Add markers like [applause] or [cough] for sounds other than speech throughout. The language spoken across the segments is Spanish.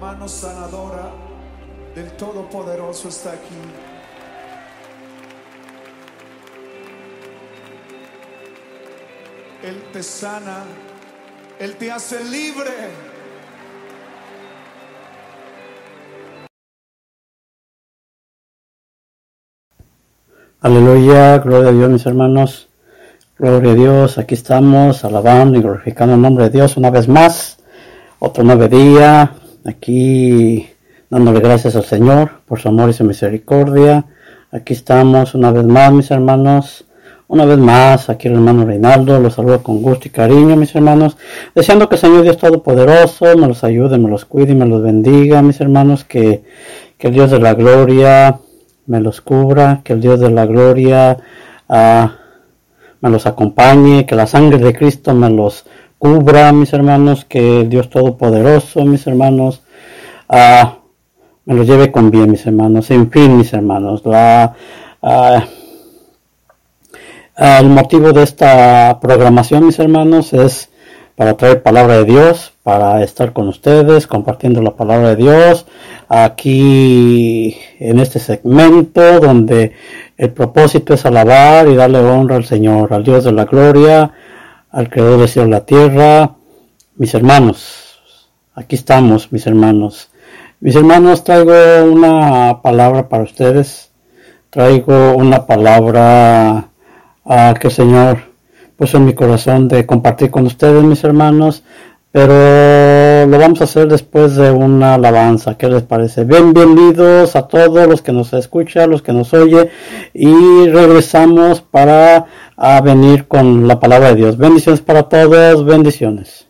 Mano sanadora del Todopoderoso está aquí. Él te sana, Él te hace libre. Aleluya, gloria a Dios mis hermanos, gloria a Dios, aquí estamos alabando y glorificando el nombre de Dios una vez más, otro nuevo día, aquí dándole gracias al Señor por su amor y su misericordia, aquí estamos una vez más mis hermanos, una vez más, aquí el hermano Reinaldo, los saludo con gusto y cariño mis hermanos, deseando que el Señor Dios Todopoderoso me los ayude, me los cuide y me los bendiga mis hermanos, que, que el Dios de la gloria me los cubra, que el Dios de la gloria ah, me los acompañe, que la sangre de Cristo me los cubra, mis hermanos, que el Dios Todopoderoso, mis hermanos, ah, me los lleve con bien, mis hermanos. En fin, mis hermanos, la, ah, el motivo de esta programación, mis hermanos, es para traer palabra de Dios, para estar con ustedes, compartiendo la palabra de Dios, aquí en este segmento donde el propósito es alabar y darle honra al Señor, al Dios de la gloria, al Creador del cielo la tierra. Mis hermanos, aquí estamos, mis hermanos. Mis hermanos, traigo una palabra para ustedes. Traigo una palabra ah, que el Señor puso en mi corazón de compartir con ustedes, mis hermanos, pero lo vamos a hacer después de una alabanza. ¿Qué les parece? Bienvenidos a todos los que nos escuchan, los que nos oye, y regresamos para a venir con la palabra de Dios. Bendiciones para todos, bendiciones.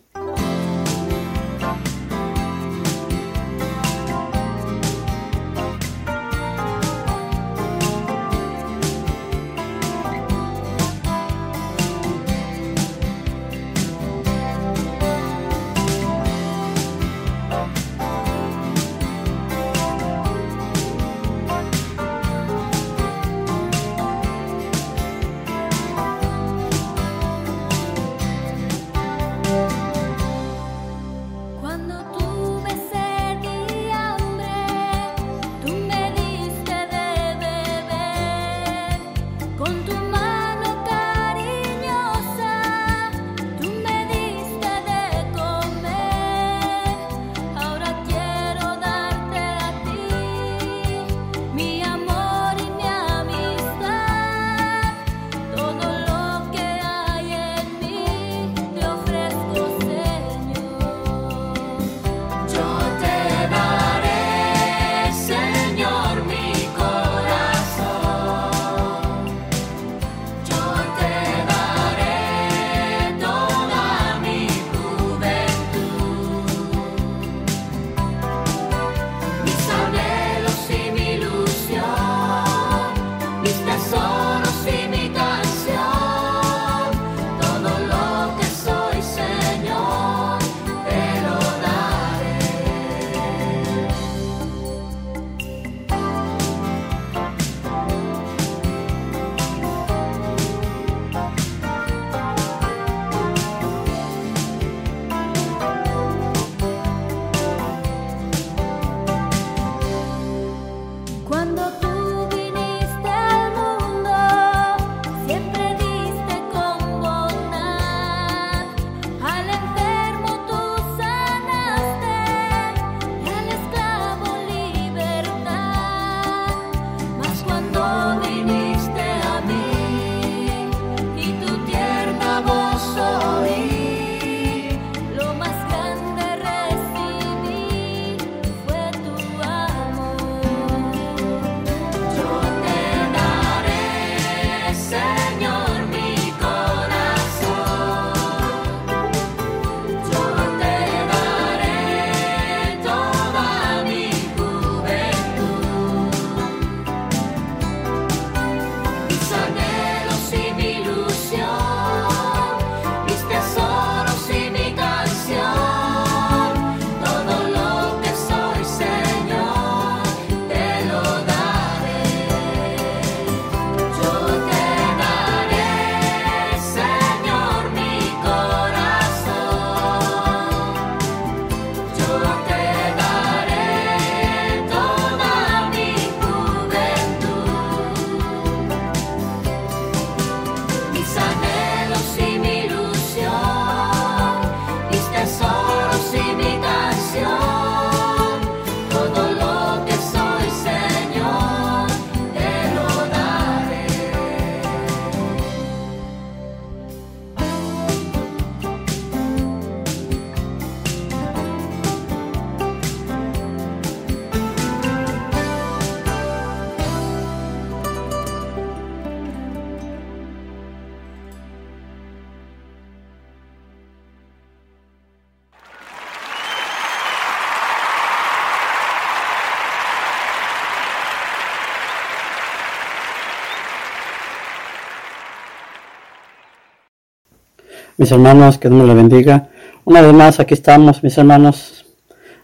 Mis hermanos, que Dios me bendiga. Una vez más, aquí estamos, mis hermanos.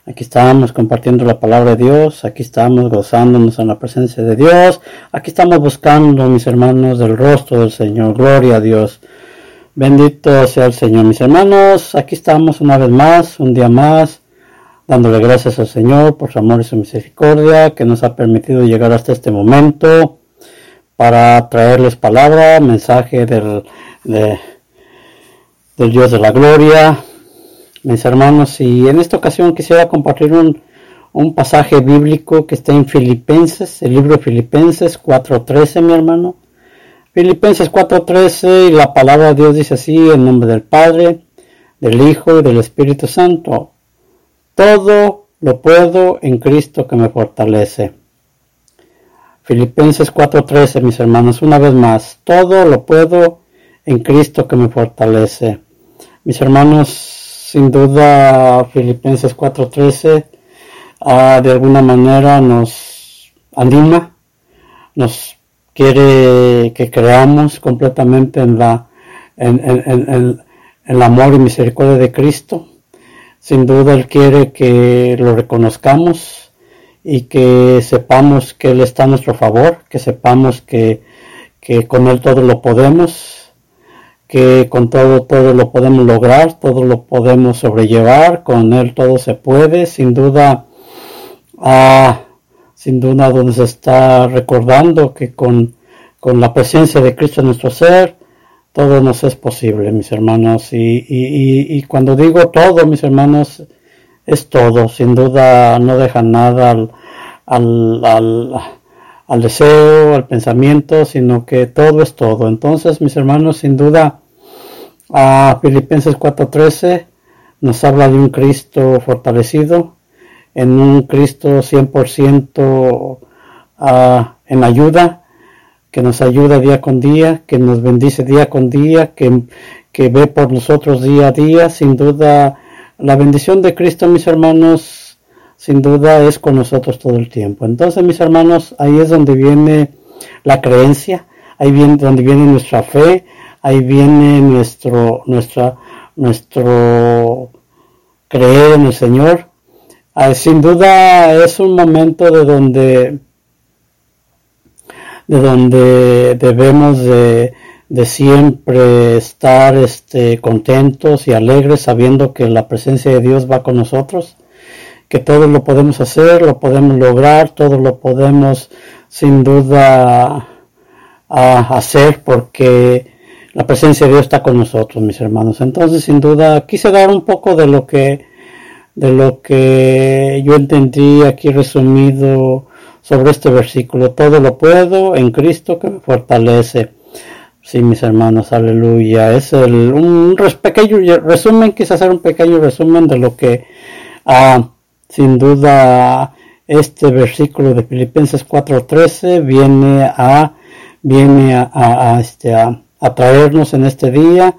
Aquí estamos compartiendo la palabra de Dios. Aquí estamos gozándonos en la presencia de Dios. Aquí estamos buscando, mis hermanos, del rostro del Señor. Gloria a Dios. Bendito sea el Señor, mis hermanos. Aquí estamos una vez más, un día más, dándole gracias al Señor por su amor y su misericordia que nos ha permitido llegar hasta este momento para traerles palabra, mensaje del, de- del Dios de la gloria, mis hermanos. Y en esta ocasión quisiera compartir un, un pasaje bíblico que está en Filipenses, el libro de Filipenses 4.13, mi hermano. Filipenses 4:13 y la palabra de Dios dice así, en nombre del Padre, del Hijo y del Espíritu Santo. Todo lo puedo en Cristo que me fortalece. Filipenses 4:13, mis hermanos, una vez más, todo lo puedo en Cristo que me fortalece. Mis hermanos, sin duda, Filipenses 4:13 ah, de alguna manera nos anima, nos quiere que creamos completamente en la en, en- en- el amor y misericordia de Cristo. Sin duda Él quiere que lo reconozcamos y que sepamos que Él está a nuestro favor, que sepamos que con Él todo lo podemos, que con todo todo lo podemos lograr, todo lo podemos sobrellevar, con Él todo se puede, sin duda, ah, sin duda donde se está recordando que con, con la presencia de Cristo en nuestro ser, todo nos es posible, mis hermanos. Y, y- cuando digo todo, mis hermanos, es todo. Sin duda no deja nada al, al, al deseo, al pensamiento, sino que todo es todo. Entonces, mis hermanos, sin duda, a Filipenses 4:13 nos habla de un Cristo fortalecido, en un Cristo 100% ah, en ayuda, que nos ayuda día con día, que nos bendice día con día, que, que ve por nosotros día a día. Sin duda, la bendición de Cristo, mis hermanos, sin duda es con nosotros todo el tiempo. Entonces, mis hermanos, ahí es donde viene la creencia, ahí viene donde viene nuestra fe, ahí viene nuestro, nuestra, nuestro creer en el Señor. Ah, sin duda es un momento de donde de donde debemos de, de siempre estar este, contentos y alegres sabiendo que la presencia de Dios va con nosotros, que todo lo podemos hacer, lo podemos lograr, todo lo podemos sin duda a hacer porque la presencia de Dios está con nosotros, mis hermanos. Entonces, sin duda, quise dar un poco de lo que de lo que yo entendí aquí resumido sobre este versículo. Todo lo puedo en Cristo que me fortalece. Sí, mis hermanos, aleluya. Es el, un pequeño resumen, quise hacer un pequeño resumen de lo que, ah, sin duda, este versículo de Filipenses 4:13 viene a, viene a, este, a traernos en este día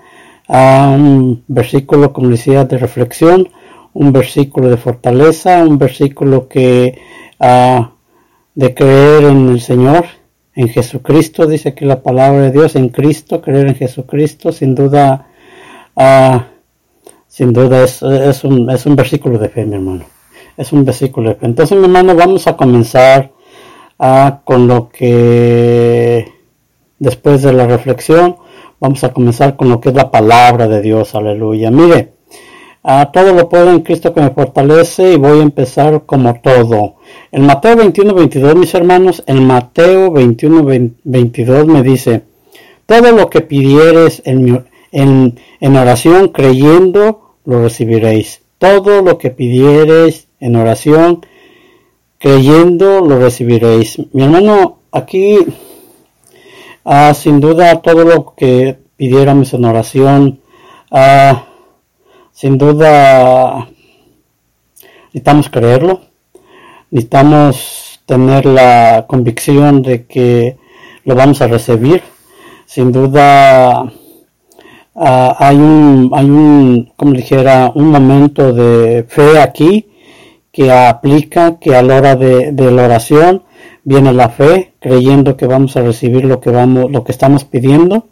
a un versículo, como decía, de reflexión, un versículo de fortaleza, un versículo que ah, de creer en el Señor, en Jesucristo, dice aquí la palabra de Dios, en Cristo, creer en Jesucristo, sin duda, ah, sin duda es, es un, es un versículo de fe, mi hermano. Es un versículo. Entonces, mi hermano, vamos a comenzar ah, con lo que después de la reflexión, vamos a comenzar con lo que es la palabra de Dios, aleluya. Mire, ah, todo lo puedo en Cristo que me fortalece y voy a empezar como todo. En Mateo 21, 22, mis hermanos, en Mateo 21, 22 me dice, todo lo que pidieres en, en, oración creyendo, lo recibiréis. Todo lo que pidiereis en oración creyendo, lo recibiréis. Mi hermano, aquí Ah, sin duda, todo lo que pidiéramos en oración, ah, sin duda, necesitamos creerlo, necesitamos tener la convicción de que lo vamos a recibir. Sin duda, ah, hay un, hay un, como dijera, un momento de fe aquí que aplica que a la hora de, la oración viene la fe, creyendo que vamos a recibir lo que vamos, lo que estamos pidiendo.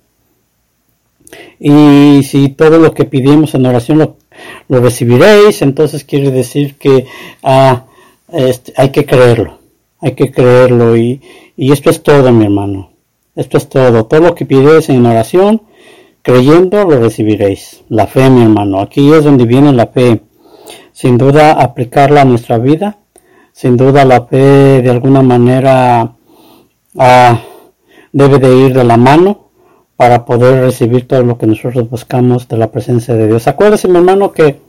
Y si todo lo que pidimos en oración lo, recibiréis, entonces quiere decir que ah, este, hay que creerlo, hay que creerlo. Y, y esto es todo, mi hermano. Esto es todo. Todo lo que pidéis en oración, creyendo, lo recibiréis. La fe, mi hermano. Aquí es donde viene la fe. Sin duda, aplicarla a nuestra vida. Sin duda, la fe de alguna manera ah, debe de ir de la mano para poder recibir todo lo que nosotros buscamos de la presencia de Dios. Acuérdese, mi hermano, que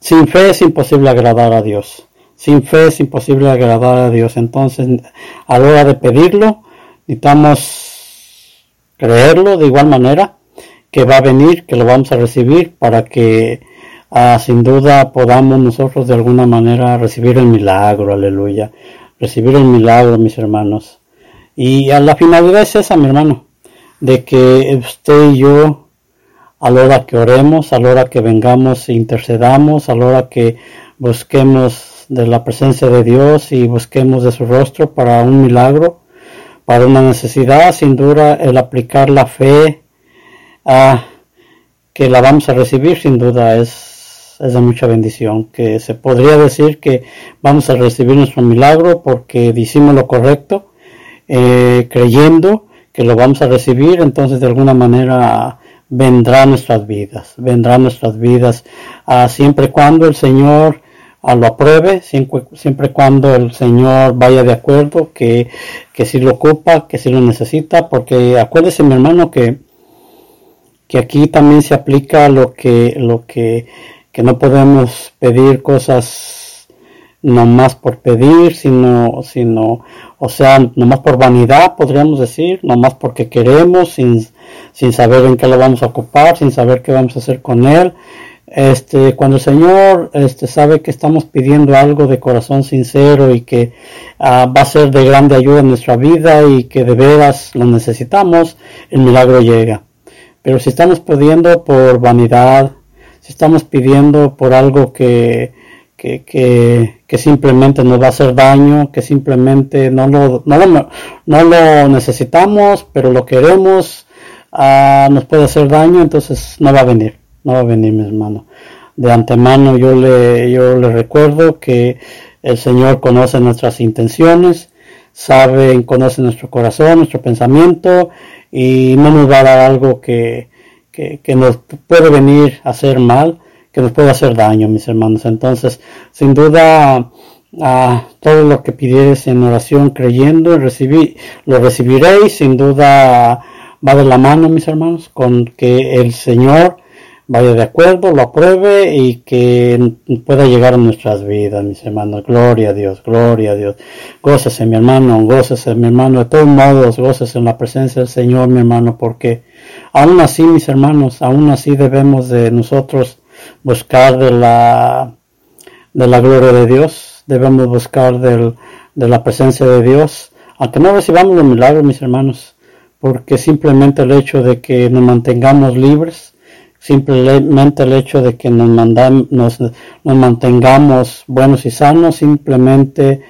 sin fe es imposible agradar a Dios. Sin fe es imposible agradar a Dios. Entonces, a la hora de pedirlo, necesitamos creerlo de igual manera que va a venir, que lo vamos a recibir para que ah, sin duda podamos nosotros de alguna manera recibir el milagro, aleluya. Recibir el milagro, mis hermanos. Y a la finalidad es esa, mi hermano de que usted y yo, a la hora que oremos, a la hora que vengamos e intercedamos, a la hora que busquemos de la presencia de Dios y busquemos de su rostro para un milagro, para una necesidad, sin duda el aplicar la fe a que la vamos a recibir, sin duda es, es de mucha bendición, que se podría decir que vamos a recibir nuestro milagro porque decimos lo correcto, eh, creyendo que lo vamos a recibir, entonces de alguna manera vendrá nuestras vidas, vendrá nuestras vidas, ah, siempre cuando el Señor ah, lo apruebe, siempre, siempre cuando el Señor vaya de acuerdo, que, que si lo ocupa, que si lo necesita, porque acuérdese mi hermano que, que aquí también se aplica lo que, lo que, que no podemos pedir cosas no más por pedir, sino, sino, o sea, no más por vanidad, podríamos decir, no más porque queremos, sin, sin saber en qué lo vamos a ocupar, sin saber qué vamos a hacer con él. Este, cuando el Señor este, sabe que estamos pidiendo algo de corazón sincero y que ah, va a ser de grande ayuda en nuestra vida y que de veras lo necesitamos, el milagro llega. Pero si estamos pidiendo por vanidad, si estamos pidiendo por algo que, que, que, que, simplemente nos va a hacer daño, que simplemente no lo, no lo, no lo necesitamos, pero lo queremos, uh, nos puede hacer daño, entonces no va a venir, no va a venir mi hermano. De antemano yo le, yo le recuerdo que el Señor conoce nuestras intenciones, sabe, conoce nuestro corazón, nuestro pensamiento y no nos va a dar algo que, que, nos puede venir a hacer mal que nos puede hacer daño, mis hermanos. Entonces, sin duda, a todo lo que pidieres en oración creyendo, recibir, lo recibiréis. Sin duda, va de la mano, mis hermanos, con que el Señor vaya de acuerdo, lo apruebe y que pueda llegar a nuestras vidas, mis hermanos. Gloria a Dios, gloria a Dios. Gócese, mi hermano, gócese, mi hermano. De todos modos, gócese en la presencia del Señor, mi hermano, porque aún así, mis hermanos, aún así debemos de nosotros buscar de la, de la gloria de Dios, debemos buscar del, de la presencia de Dios, aunque no recibamos los milagros, mis hermanos, porque simplemente el hecho de que nos mantengamos libres, simplemente el hecho de que nos, mandamos, nos, nos mantengamos buenos y sanos, simplemente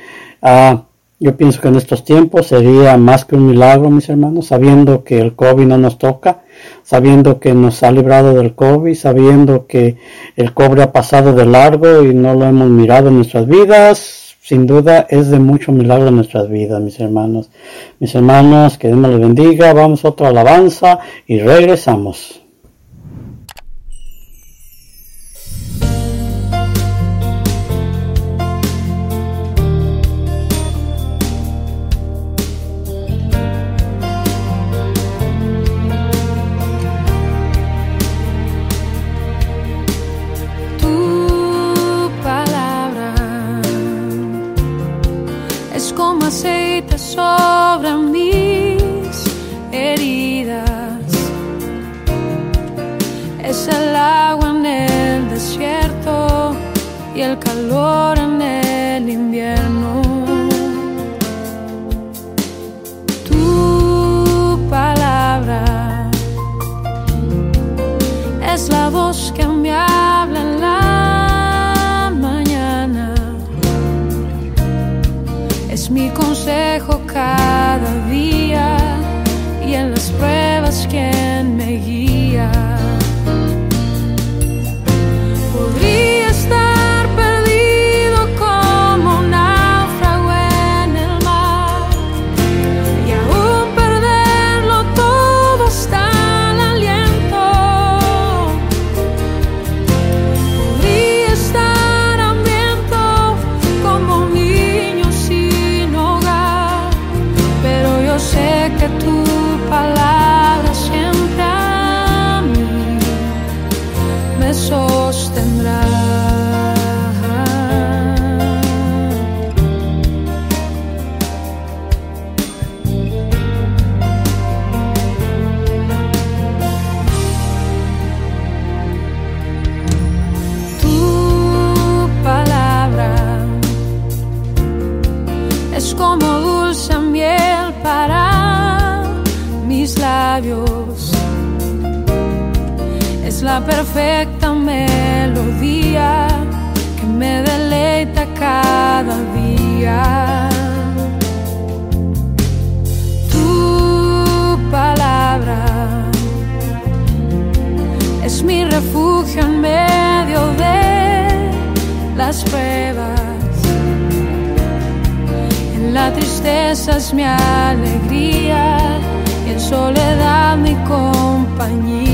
uh, yo pienso que en estos tiempos sería más que un milagro, mis hermanos, sabiendo que el COVID no nos toca, sabiendo que nos ha librado del COVID, sabiendo que el cobre ha pasado de largo y no lo hemos mirado en nuestras vidas, sin duda es de mucho milagro en nuestras vidas, mis hermanos. Mis hermanos, que Dios me los bendiga, vamos a otra alabanza y regresamos. consejo cada día. Las pruebas. En la tristeza es mi alegría y en soledad mi compañía.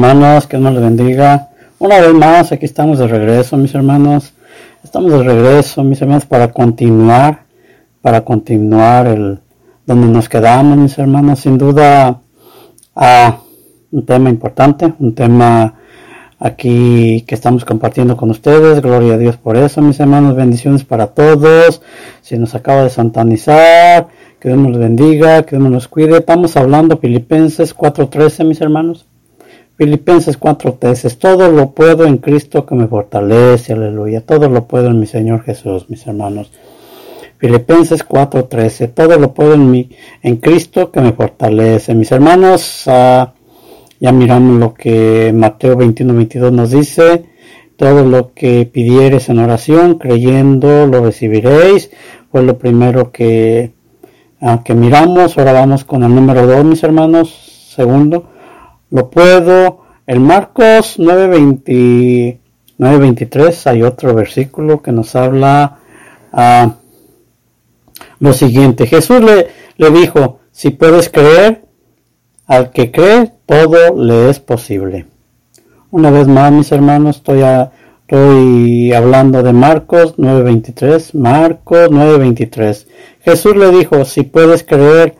Hermanos, que les bendiga. Una vez más, aquí estamos de regreso, mis hermanos. Estamos de regreso, mis hermanos, para continuar, para continuar el donde nos quedamos, mis hermanos. Sin duda, ah, un tema importante, un tema aquí que estamos compartiendo con ustedes. Gloria a Dios por eso, mis hermanos. Bendiciones para todos. Si nos acaba de santanizar, que Dios nos bendiga, que Dios nos cuide. Estamos hablando Filipenses 4.13, mis hermanos. Filipenses 4:13, todo lo puedo en Cristo que me fortalece, aleluya, todo lo puedo en mi Señor Jesús, mis hermanos. Filipenses 4:13, todo lo puedo en mi, en Cristo que me fortalece, mis hermanos. ah, ya miramos lo que Mateo 21:22 nos dice, todo lo que pidieres en oración, creyendo, lo recibiréis. Fue lo primero que, ah, que miramos. Ahora vamos con el número 2, mis hermanos. Segundo, lo puedo. En Marcos 9:20 9:23 hay otro versículo que nos habla ah, lo siguiente. Jesús le, le dijo, si puedes creer, al que cree, todo le es posible. Una vez más, mis hermanos, estoy, a- estoy hablando de Marcos 9:23. Marcos 9:23. Jesús le dijo, si puedes creer,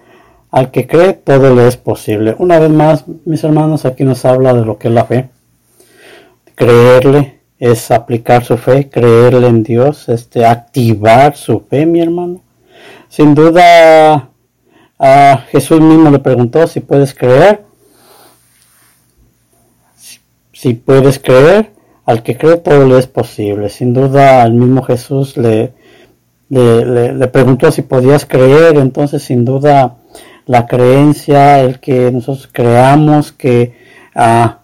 al que cree, todo le es posible. Una vez más, mis hermanos, aquí nos habla de lo que es la fe. Creerle es aplicar su fe, creerle en Dios, este, activar su fe, mi hermano. Sin duda, a Jesús mismo le preguntó si puedes creer. Si, puedes creer, al que cree todo le es posible. Sin duda, al mismo Jesús le, le, preguntó si podías creer, entonces sin duda la creencia, el que nosotros creamos que, ah,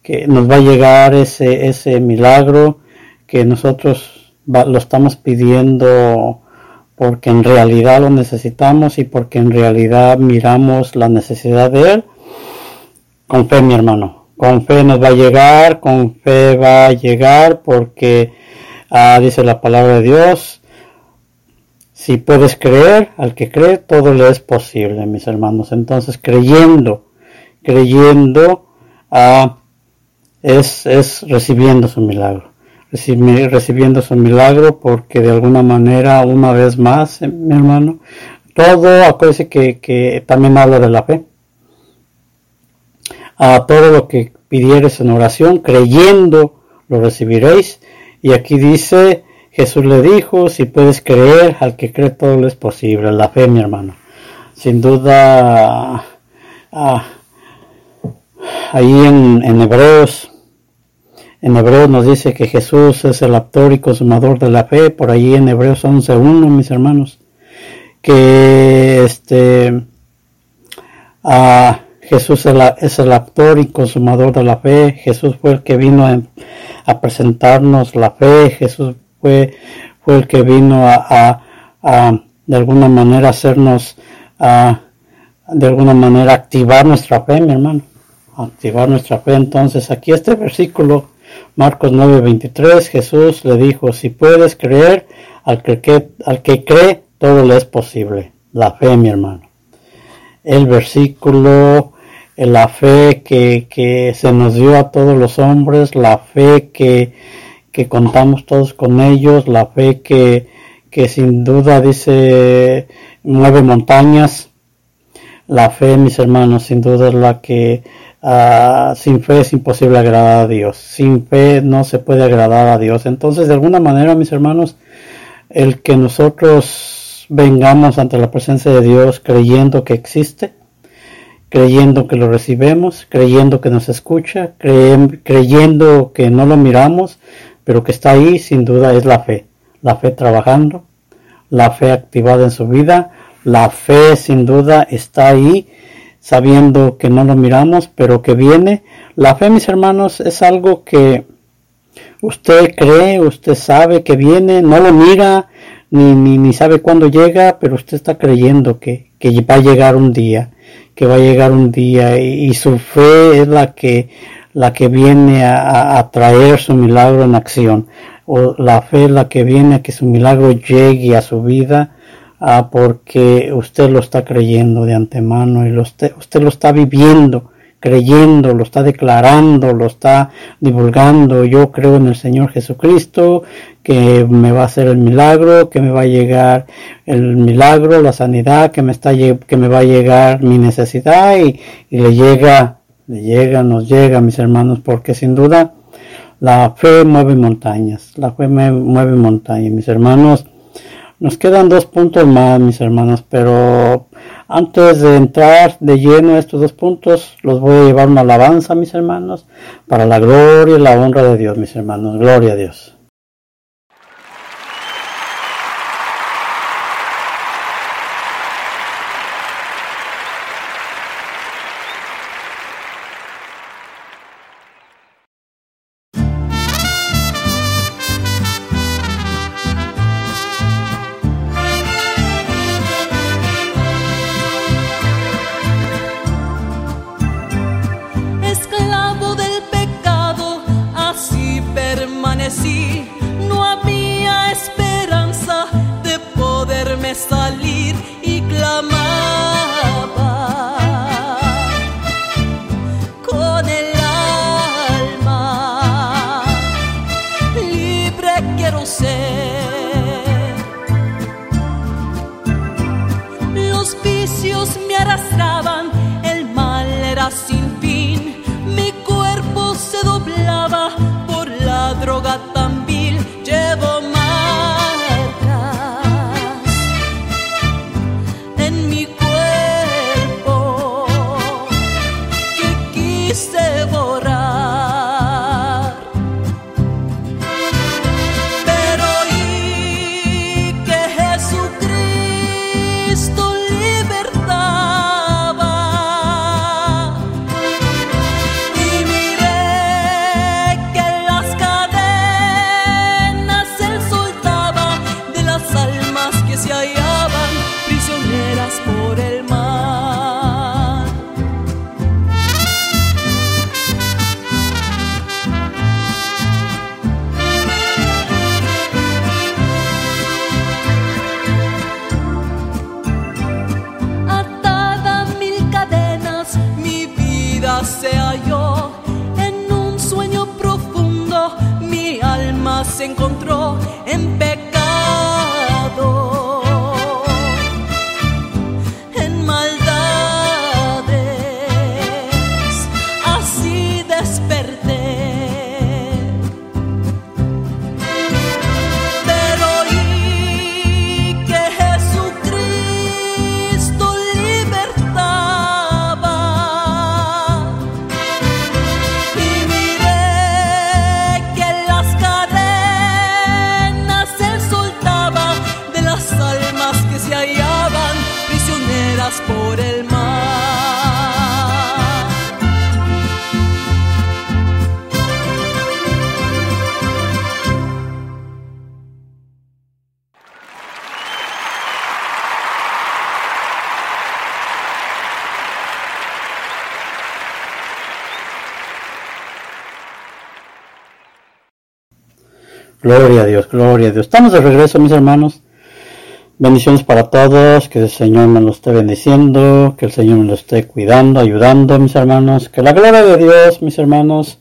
que nos va a llegar ese, ese milagro, que nosotros lo estamos pidiendo porque en realidad lo necesitamos y porque en realidad miramos la necesidad de Él. Con fe, mi hermano. Con fe nos va a llegar, con fe va a llegar porque ah, dice la palabra de Dios. Si puedes creer, al que cree, todo le es posible, mis hermanos. Entonces, creyendo, creyendo, ah, es, es recibiendo su milagro recibiendo su milagro porque de alguna manera, una vez más, eh, mi hermano, todo, acuérdense que, que también habla de la fe. A todo lo que pidieres en oración, creyendo, lo recibiréis. Y aquí dice, Jesús le dijo, si puedes creer, al que cree todo lo es posible. La fe, mi hermano. Sin duda, ah, ahí en, en Hebreos en Hebreos nos dice que Jesús es el autor y consumador de la fe, por ahí en Hebreos 11.1, mis hermanos, que este, Jesús es, el autor y consumador de la fe, Jesús fue el que vino a, presentarnos la fe, Jesús fue, fue el que vino a, de alguna manera hacernos, de alguna manera activar nuestra fe, mi hermano, activar nuestra fe. Entonces aquí este versículo Marcos 9:23, Jesús le dijo, si puedes creer, al que, al que cree, todo le es posible. La fe, mi hermano. El versículo, la fe que, que se nos dio a todos los hombres, la fe que, que contamos todos con ellos, la fe que, que sin duda dice mueve montañas. La fe, mis hermanos, sin duda es la que Ah, sin fe es imposible agradar a Dios. Sin fe no se puede agradar a Dios. Entonces, de alguna manera, mis hermanos, el que nosotros vengamos ante la presencia de Dios creyendo que existe, creyendo que lo recibemos, creyendo que nos escucha, creyendo que no lo miramos, pero que está ahí, sin duda es la fe. La fe trabajando, la fe activada en su vida, la fe sin duda está ahí sabiendo que no lo miramos, pero que viene. La fe, mis hermanos, es algo que usted cree, usted sabe que viene, no lo mira, ni, ni, sabe cuándo llega, pero usted está creyendo que, que, va a llegar un día, que va a llegar un día, y, su fe es la que, la que viene a, traer su milagro en acción, o la fe es la que viene a que su milagro llegue a su vida, ah, porque usted lo está creyendo de antemano y usted, usted lo está viviendo, creyendo, lo está declarando, lo está divulgando. Yo creo en el Señor Jesucristo, que me va a hacer el milagro, que me va a llegar el milagro, la sanidad, que me está que me va a llegar mi necesidad y, y le llega, le llega, nos llega, mis hermanos, porque sin duda la fe mueve montañas, la fe mueve montañas, mis hermanos. Nos quedan dos puntos más, mis hermanos, pero antes de entrar de lleno a estos dos puntos, los voy a llevar una alabanza, mis hermanos, para la gloria y la honra de Dios, mis hermanos. Gloria a Dios. amanecí. Gloria a Dios, gloria a Dios. Estamos de regreso, mis hermanos. Bendiciones para todos, que el Señor me lo esté bendiciendo, que el Señor me lo esté cuidando, ayudando, mis hermanos. Que la gloria de Dios, mis hermanos,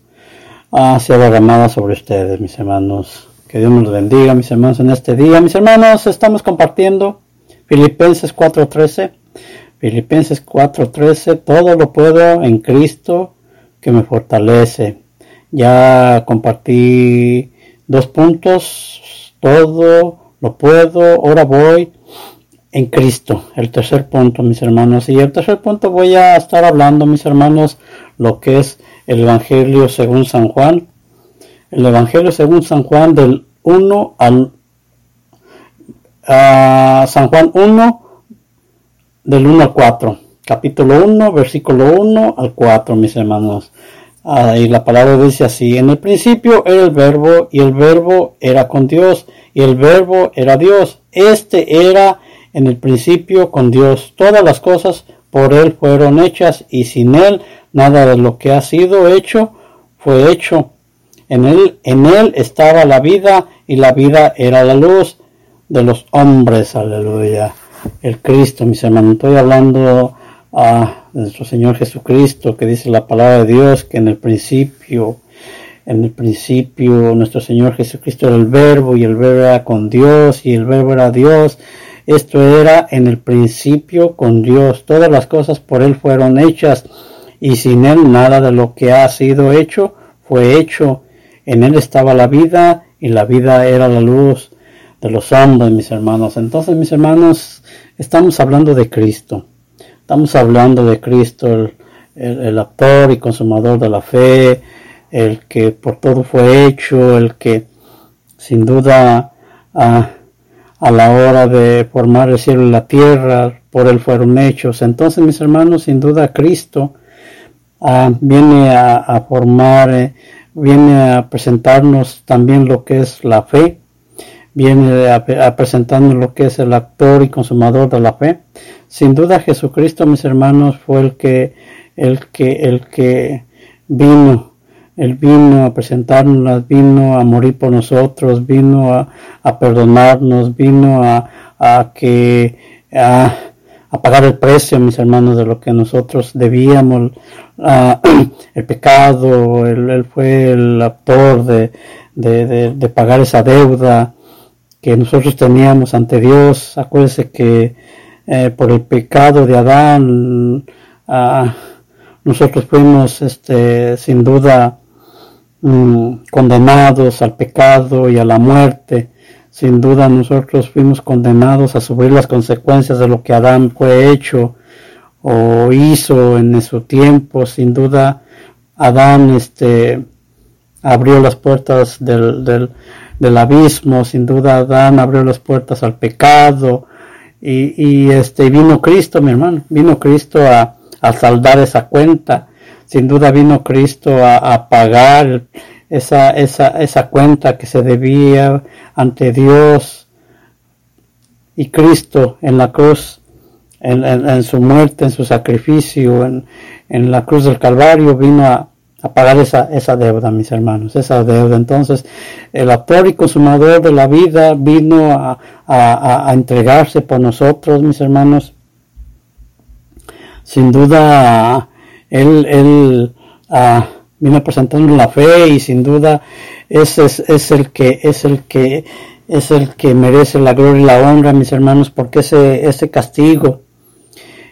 ah, sea derramada sobre ustedes, mis hermanos. Que Dios nos bendiga, mis hermanos, en este día. Mis hermanos, estamos compartiendo Filipenses 4.13. Filipenses 4.13, todo lo puedo en Cristo que me fortalece. Ya compartí dos puntos, todo lo puedo, ahora voy en Cristo. El tercer punto, mis hermanos. Y el tercer punto voy a estar hablando, mis hermanos, lo que es el Evangelio según San Juan. El Evangelio según San Juan del 1 al a San Juan 1 del 1 al 4. Capítulo 1, versículo 1 al 4, mis hermanos. Ah, y la palabra dice así, en el principio era el verbo y el verbo era con Dios y el verbo era Dios. Este era en el principio con Dios. Todas las cosas por él fueron hechas y sin él nada de lo que ha sido hecho fue hecho. En él, en él estaba la vida y la vida era la luz de los hombres. Aleluya. El Cristo, mis hermanos. Estoy hablando a nuestro Señor Jesucristo, que dice la palabra de Dios, que en el principio, en el principio nuestro Señor Jesucristo era el verbo y el verbo era con Dios y el verbo era Dios. Esto era en el principio con Dios. Todas las cosas por Él fueron hechas y sin Él nada de lo que ha sido hecho fue hecho. En Él estaba la vida y la vida era la luz de los hombres, mis hermanos. Entonces, mis hermanos, estamos hablando de Cristo. Estamos hablando de Cristo, el, el, el autor y consumador de la fe, el que por todo fue hecho, el que sin duda a, a la hora de formar el cielo y la tierra, por él fueron hechos. Entonces, mis hermanos, sin duda Cristo viene a, a formar, eh, viene a presentarnos también lo que es la fe, viene a, a presentarnos lo que es el actor y consumador de la fe. Sin duda Jesucristo, mis hermanos, fue el que, el que, el que vino, él vino a presentarnos, vino a morir por nosotros, vino a, a perdonarnos, vino a, a que, a, a, pagar el precio, mis hermanos, de lo que nosotros debíamos, uh, [clears throat] el pecado, él, fue el autor de, de, de, de pagar esa deuda que nosotros teníamos ante Dios. Acuérdense que eh, por el pecado de Adán, uh, nosotros fuimos este, sin duda um, condenados al pecado y a la muerte. Sin duda nosotros fuimos condenados a sufrir las consecuencias de lo que Adán fue hecho o hizo en su tiempo. Sin duda Adán este, abrió las puertas del, del, del abismo. Sin duda Adán abrió las puertas al pecado y, este vino Cristo, mi hermano, vino Cristo a, a saldar esa cuenta. Sin duda vino Cristo a, a pagar esa, esa, esa cuenta que se debía ante Dios. Y Cristo en la cruz, en, en, en su muerte, en su sacrificio, en, en, la cruz del Calvario, vino a, a pagar esa, esa deuda, mis hermanos, esa deuda. Entonces, el autor y consumador de la vida vino a, a, a entregarse por nosotros, mis hermanos. Sin duda, él, él uh, vino presentando la fe y sin duda ese es, es, el que es el que es el que merece la gloria y la honra, mis hermanos, porque ese ese castigo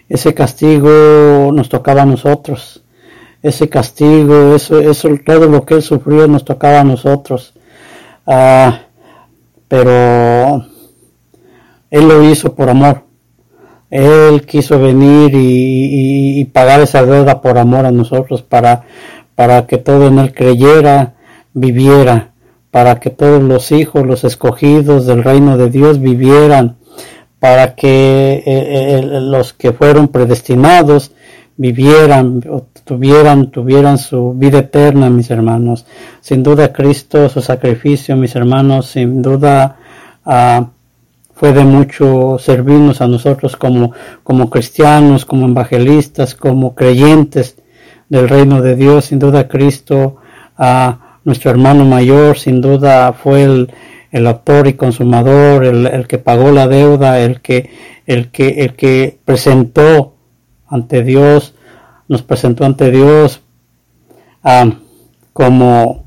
ese castigo nos tocaba a nosotros. Ese castigo, eso, eso, todo lo que él sufrió nos tocaba a nosotros. Ah, pero él lo hizo por amor. Él quiso venir y, pagar esa deuda por amor a nosotros, para, para que todo en él creyera, viviera, para que todos los hijos, los escogidos del reino de Dios vivieran para que eh, eh, los que fueron predestinados vivieran, tuvieran, tuvieran su vida eterna, mis hermanos. Sin duda Cristo, su sacrificio, mis hermanos, sin duda ah, fue de mucho servirnos a nosotros como, como cristianos, como evangelistas, como creyentes del reino de Dios. Sin duda Cristo, a nuestro hermano mayor, sin duda fue el, el autor y consumador, el, que pagó la deuda, el que, el que, el que presentó ante Dios, nos presentó ante Dios ah, como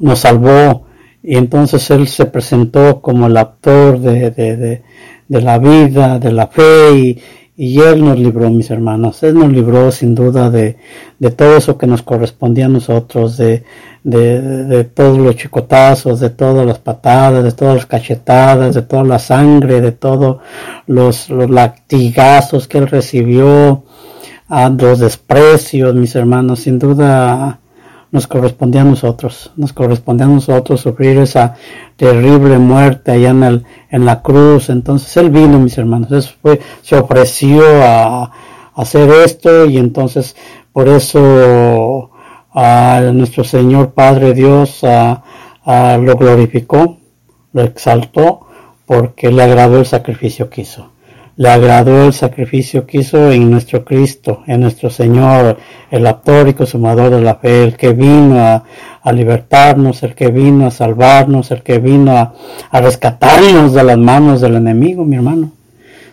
nos salvó y entonces Él se presentó como el autor de, de, de, de la vida, de la fe y, y Él nos libró, mis hermanos. Él nos libró sin duda de, de todo eso que nos correspondía a nosotros, de, de, de, todos los chicotazos, de todas las patadas, de todas las cachetadas, de toda la sangre, de todos los, los que Él recibió, a los desprecios, mis hermanos. Sin duda nos correspondía a nosotros, nos correspondía a nosotros sufrir esa terrible muerte allá en, el, en la cruz. Entonces Él vino, mis hermanos, Él fue, se ofreció a, hacer esto y entonces por eso a nuestro Señor Padre Dios lo glorificó, lo exaltó, porque le agradó el sacrificio que hizo le agradó el sacrificio que hizo en nuestro Cristo, en nuestro Señor, el autor y consumador de la fe, el que vino a, libertarnos, el que vino a salvarnos, el que vino a, rescatarnos de las manos del enemigo, mi hermano.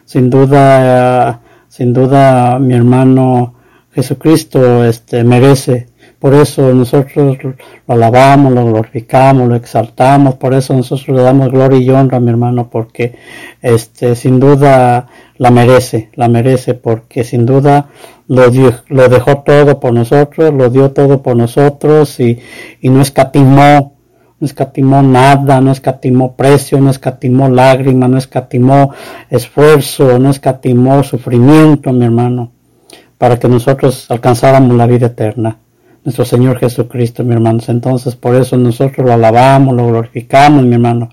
Sin duda, sin duda, mi hermano Jesucristo este, merece por eso nosotros lo alabamos, lo glorificamos, lo exaltamos, por eso nosotros le damos gloria y honra, mi hermano, porque este sin duda la merece, la merece, porque sin duda lo, lo dejó todo por nosotros, lo dio todo por nosotros y, y no escatimó, no escatimó nada, no escatimó precio, no escatimó lágrima, no escatimó esfuerzo, no escatimó sufrimiento, mi hermano, para que nosotros alcanzáramos la vida eterna nuestro Señor Jesucristo, mi hermanos. Entonces, por eso nosotros lo alabamos, lo glorificamos, mi hermano,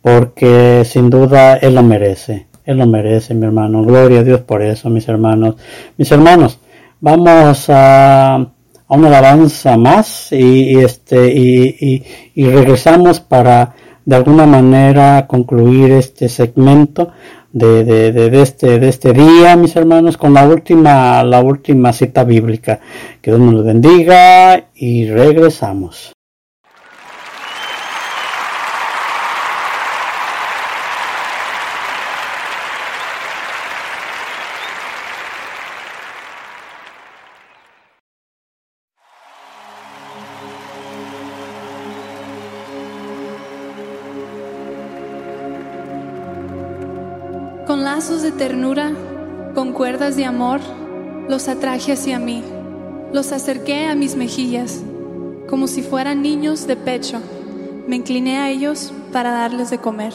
porque sin duda Él lo merece. Él lo merece, mi hermano. Gloria a Dios por eso, mis hermanos. Mis hermanos, vamos a, a una alabanza más y, este y, y regresamos para de alguna manera concluir este segmento de, de, de, este, de este día, mis hermanos, con la última, la última cita bíblica. Que Dios nos bendiga y regresamos. De amor, los atraje hacia mí, los acerqué a mis mejillas, como si fueran niños de pecho, me incliné a ellos para darles de comer.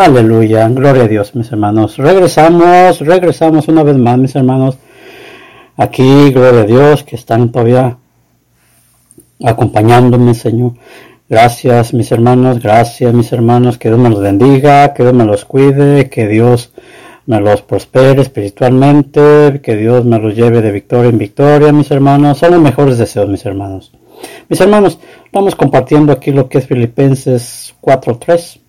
Aleluya, gloria a Dios, mis hermanos. Regresamos, regresamos una vez más, mis hermanos. Aquí, gloria a Dios, que están todavía acompañándome, Señor. Gracias, mis hermanos, gracias, mis hermanos. Que Dios me los bendiga, que Dios me los cuide, que Dios me los prospere espiritualmente, que Dios me los lleve de victoria en victoria, mis hermanos. Son los mejores deseos, mis hermanos. Mis hermanos, vamos compartiendo aquí lo que es Filipenses 4.3.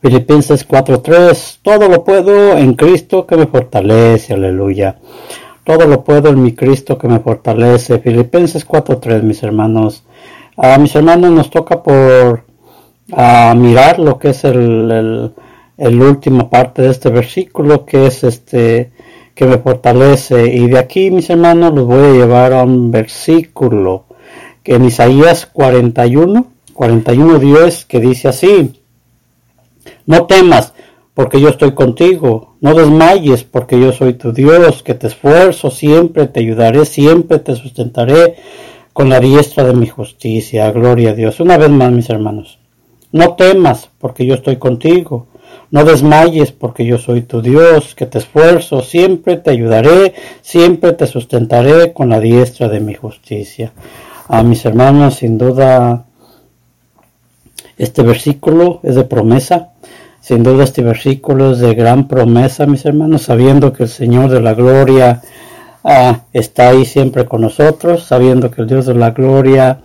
Filipenses 4:3, todo lo puedo en Cristo que me fortalece, aleluya. Todo lo puedo en mi Cristo que me fortalece. Filipenses 4:3, mis hermanos. A mis hermanos nos toca por a mirar lo que es el, el, parte de este versículo, que es este que me fortalece. Y de aquí, mis hermanos, los voy a llevar a un versículo que en Isaías 41, 41 10, que dice así. No temas, porque yo estoy contigo. No desmayes, porque yo soy tu Dios, que te esfuerzo, siempre te ayudaré, siempre te sustentaré con la diestra de mi justicia. Gloria a Dios. Una vez más, mis hermanos. No temas, porque yo estoy contigo. No desmayes, porque yo soy tu Dios, que te esfuerzo, siempre te ayudaré, siempre te sustentaré con la diestra de mi justicia. A mis hermanos, sin duda, este versículo es de promesa. Sin duda este versículo es de gran promesa, mis hermanos, sabiendo que el Señor de la gloria ah, está ahí siempre con nosotros, sabiendo que el Dios de la gloria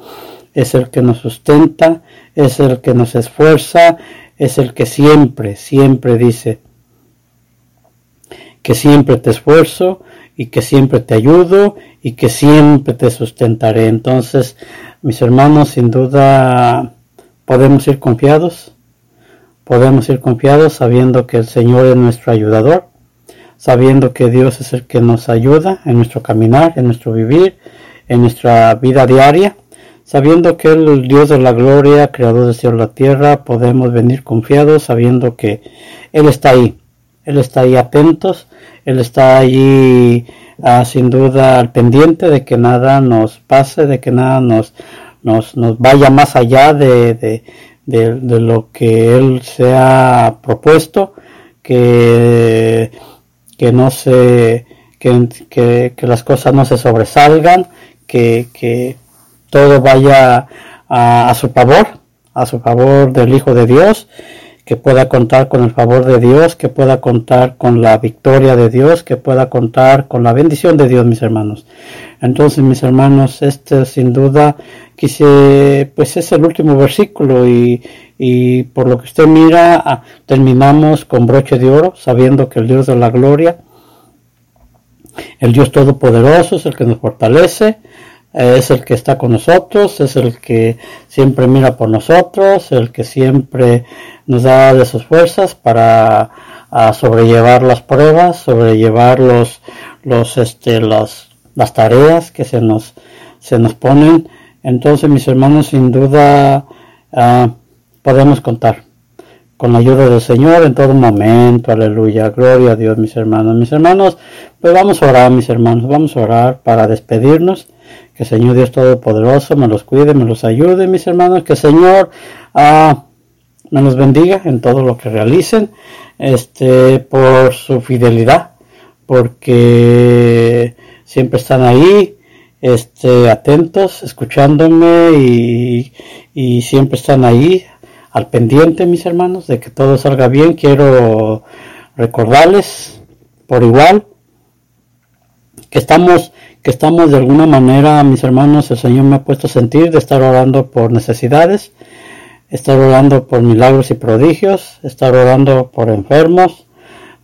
es el que nos sustenta, es el que nos esfuerza, es el que siempre, siempre dice que siempre te esfuerzo y que siempre te ayudo y que siempre te sustentaré. Entonces, mis hermanos, sin duda podemos ir confiados, podemos ir confiados sabiendo que el Señor es nuestro ayudador, sabiendo que Dios es el que nos ayuda en nuestro caminar, en nuestro vivir, en nuestra vida diaria, sabiendo que el Dios de la gloria, creador del cielo y la tierra, podemos venir confiados sabiendo que Él está ahí, Él está ahí atentos, Él está allí ah, sin duda al pendiente de que nada nos pase, de que nada nos, nos, nos vaya más allá de, de, de, lo que Él se ha propuesto, que, que no se, que, que, que las cosas no se sobresalgan, que, que todo vaya a, a, su favor, a su favor del Hijo de Dios, que pueda contar con el favor de Dios, que pueda contar con la victoria de Dios, que pueda contar con la bendición de Dios, mis hermanos. Entonces, mis hermanos, este sin duda quise, pues es el último versículo y, y por lo que usted mira, terminamos con broche de oro, sabiendo que el Dios de la gloria, el Dios Todopoderoso es el que nos fortalece, es el que está con nosotros, es el que siempre mira por nosotros, el que siempre nos da de sus fuerzas para sobrellevar las pruebas, sobrellevar los, los, este, los, las tareas que se nos, se nos ponen. Entonces, mis hermanos, sin duda uh, podemos contar, con la ayuda del Señor en todo momento. Aleluya. Gloria a Dios, mis hermanos. Mis hermanos, pues vamos a orar, mis hermanos. Vamos a orar para despedirnos. Que el Señor Dios Todopoderoso me los cuide, me los ayude, mis hermanos. Que el Señor ah, me los bendiga en todo lo que realicen. Este, por su fidelidad. Porque siempre están ahí este, atentos, escuchándome y, y, siempre están ahí al pendiente, mis hermanos, de que todo salga bien. Quiero recordarles por igual que estamos, que estamos de alguna manera, mis hermanos, el Señor me ha puesto a sentir de estar orando por necesidades, estar orando por milagros y prodigios, estar orando por enfermos,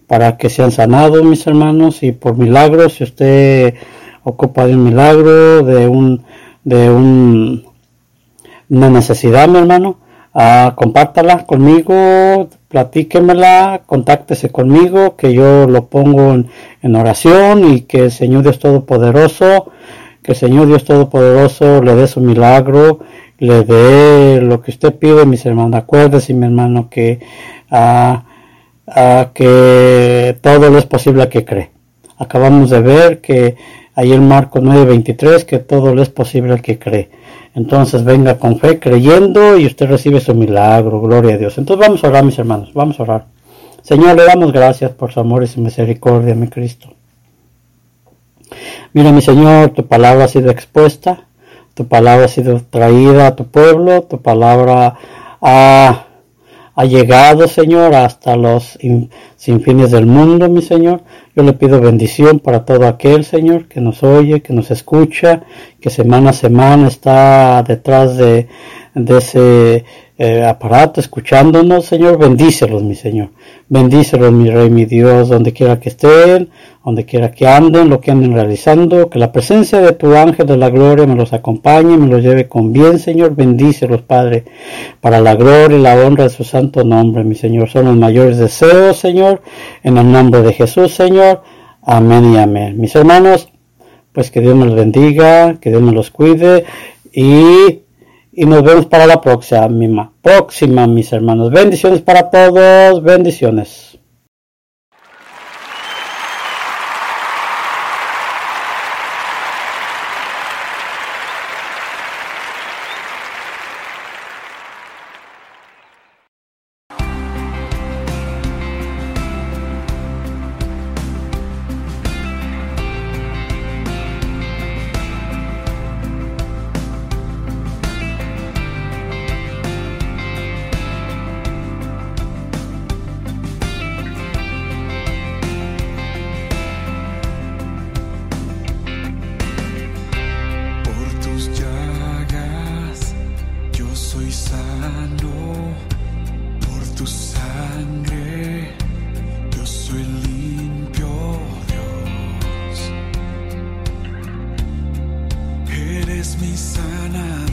para que sean sanados, mis hermanos, y por milagros, si usted ocupa de un milagro, de un, de un, una necesidad, mi hermano, ah, compártala conmigo, platíquemela, contáctese conmigo, que yo lo pongo en, oración y que el Señor Dios Todopoderoso, que el Señor Dios Todopoderoso le dé su milagro, le dé lo que usted pide, mis hermanos. Acuérdese, mi hermano, que, ah, ah, que todo lo es posible a que cree. Acabamos de ver que ahí en Marcos 9:23 que todo lo es posible al que cree. Entonces venga con fe, creyendo y usted recibe su milagro, gloria a Dios. Entonces vamos a orar, mis hermanos, vamos a orar. Señor, le damos gracias por su amor y su misericordia, mi Cristo. Mira, mi Señor, tu palabra ha sido expuesta, tu palabra ha sido traída a tu pueblo, tu palabra ha ha llegado, Señor, hasta los sin fines del mundo, mi Señor. Yo le pido bendición para todo aquel, Señor, que nos oye, que nos escucha, que semana a semana está detrás de, de ese eh, aparato escuchándonos, Señor. Bendícelos, mi Señor. Bendícelos, mi Rey, mi Dios, donde quiera que estén, donde quiera que anden, lo que anden realizando, que la presencia de tu ángel de la gloria me los acompañe, me los lleve con bien, Señor, bendícelos, Padre, para la gloria y la honra de su santo nombre, mi Señor. Son los mayores deseos, Señor, en el nombre de Jesús, Señor. Amén y amén. Mis hermanos, pues que Dios me los bendiga, que Dios me los cuide y, y nos vemos para la próxima, próxima, mis hermanos. Bendiciones para todos, bendiciones. kiss me, cyanide.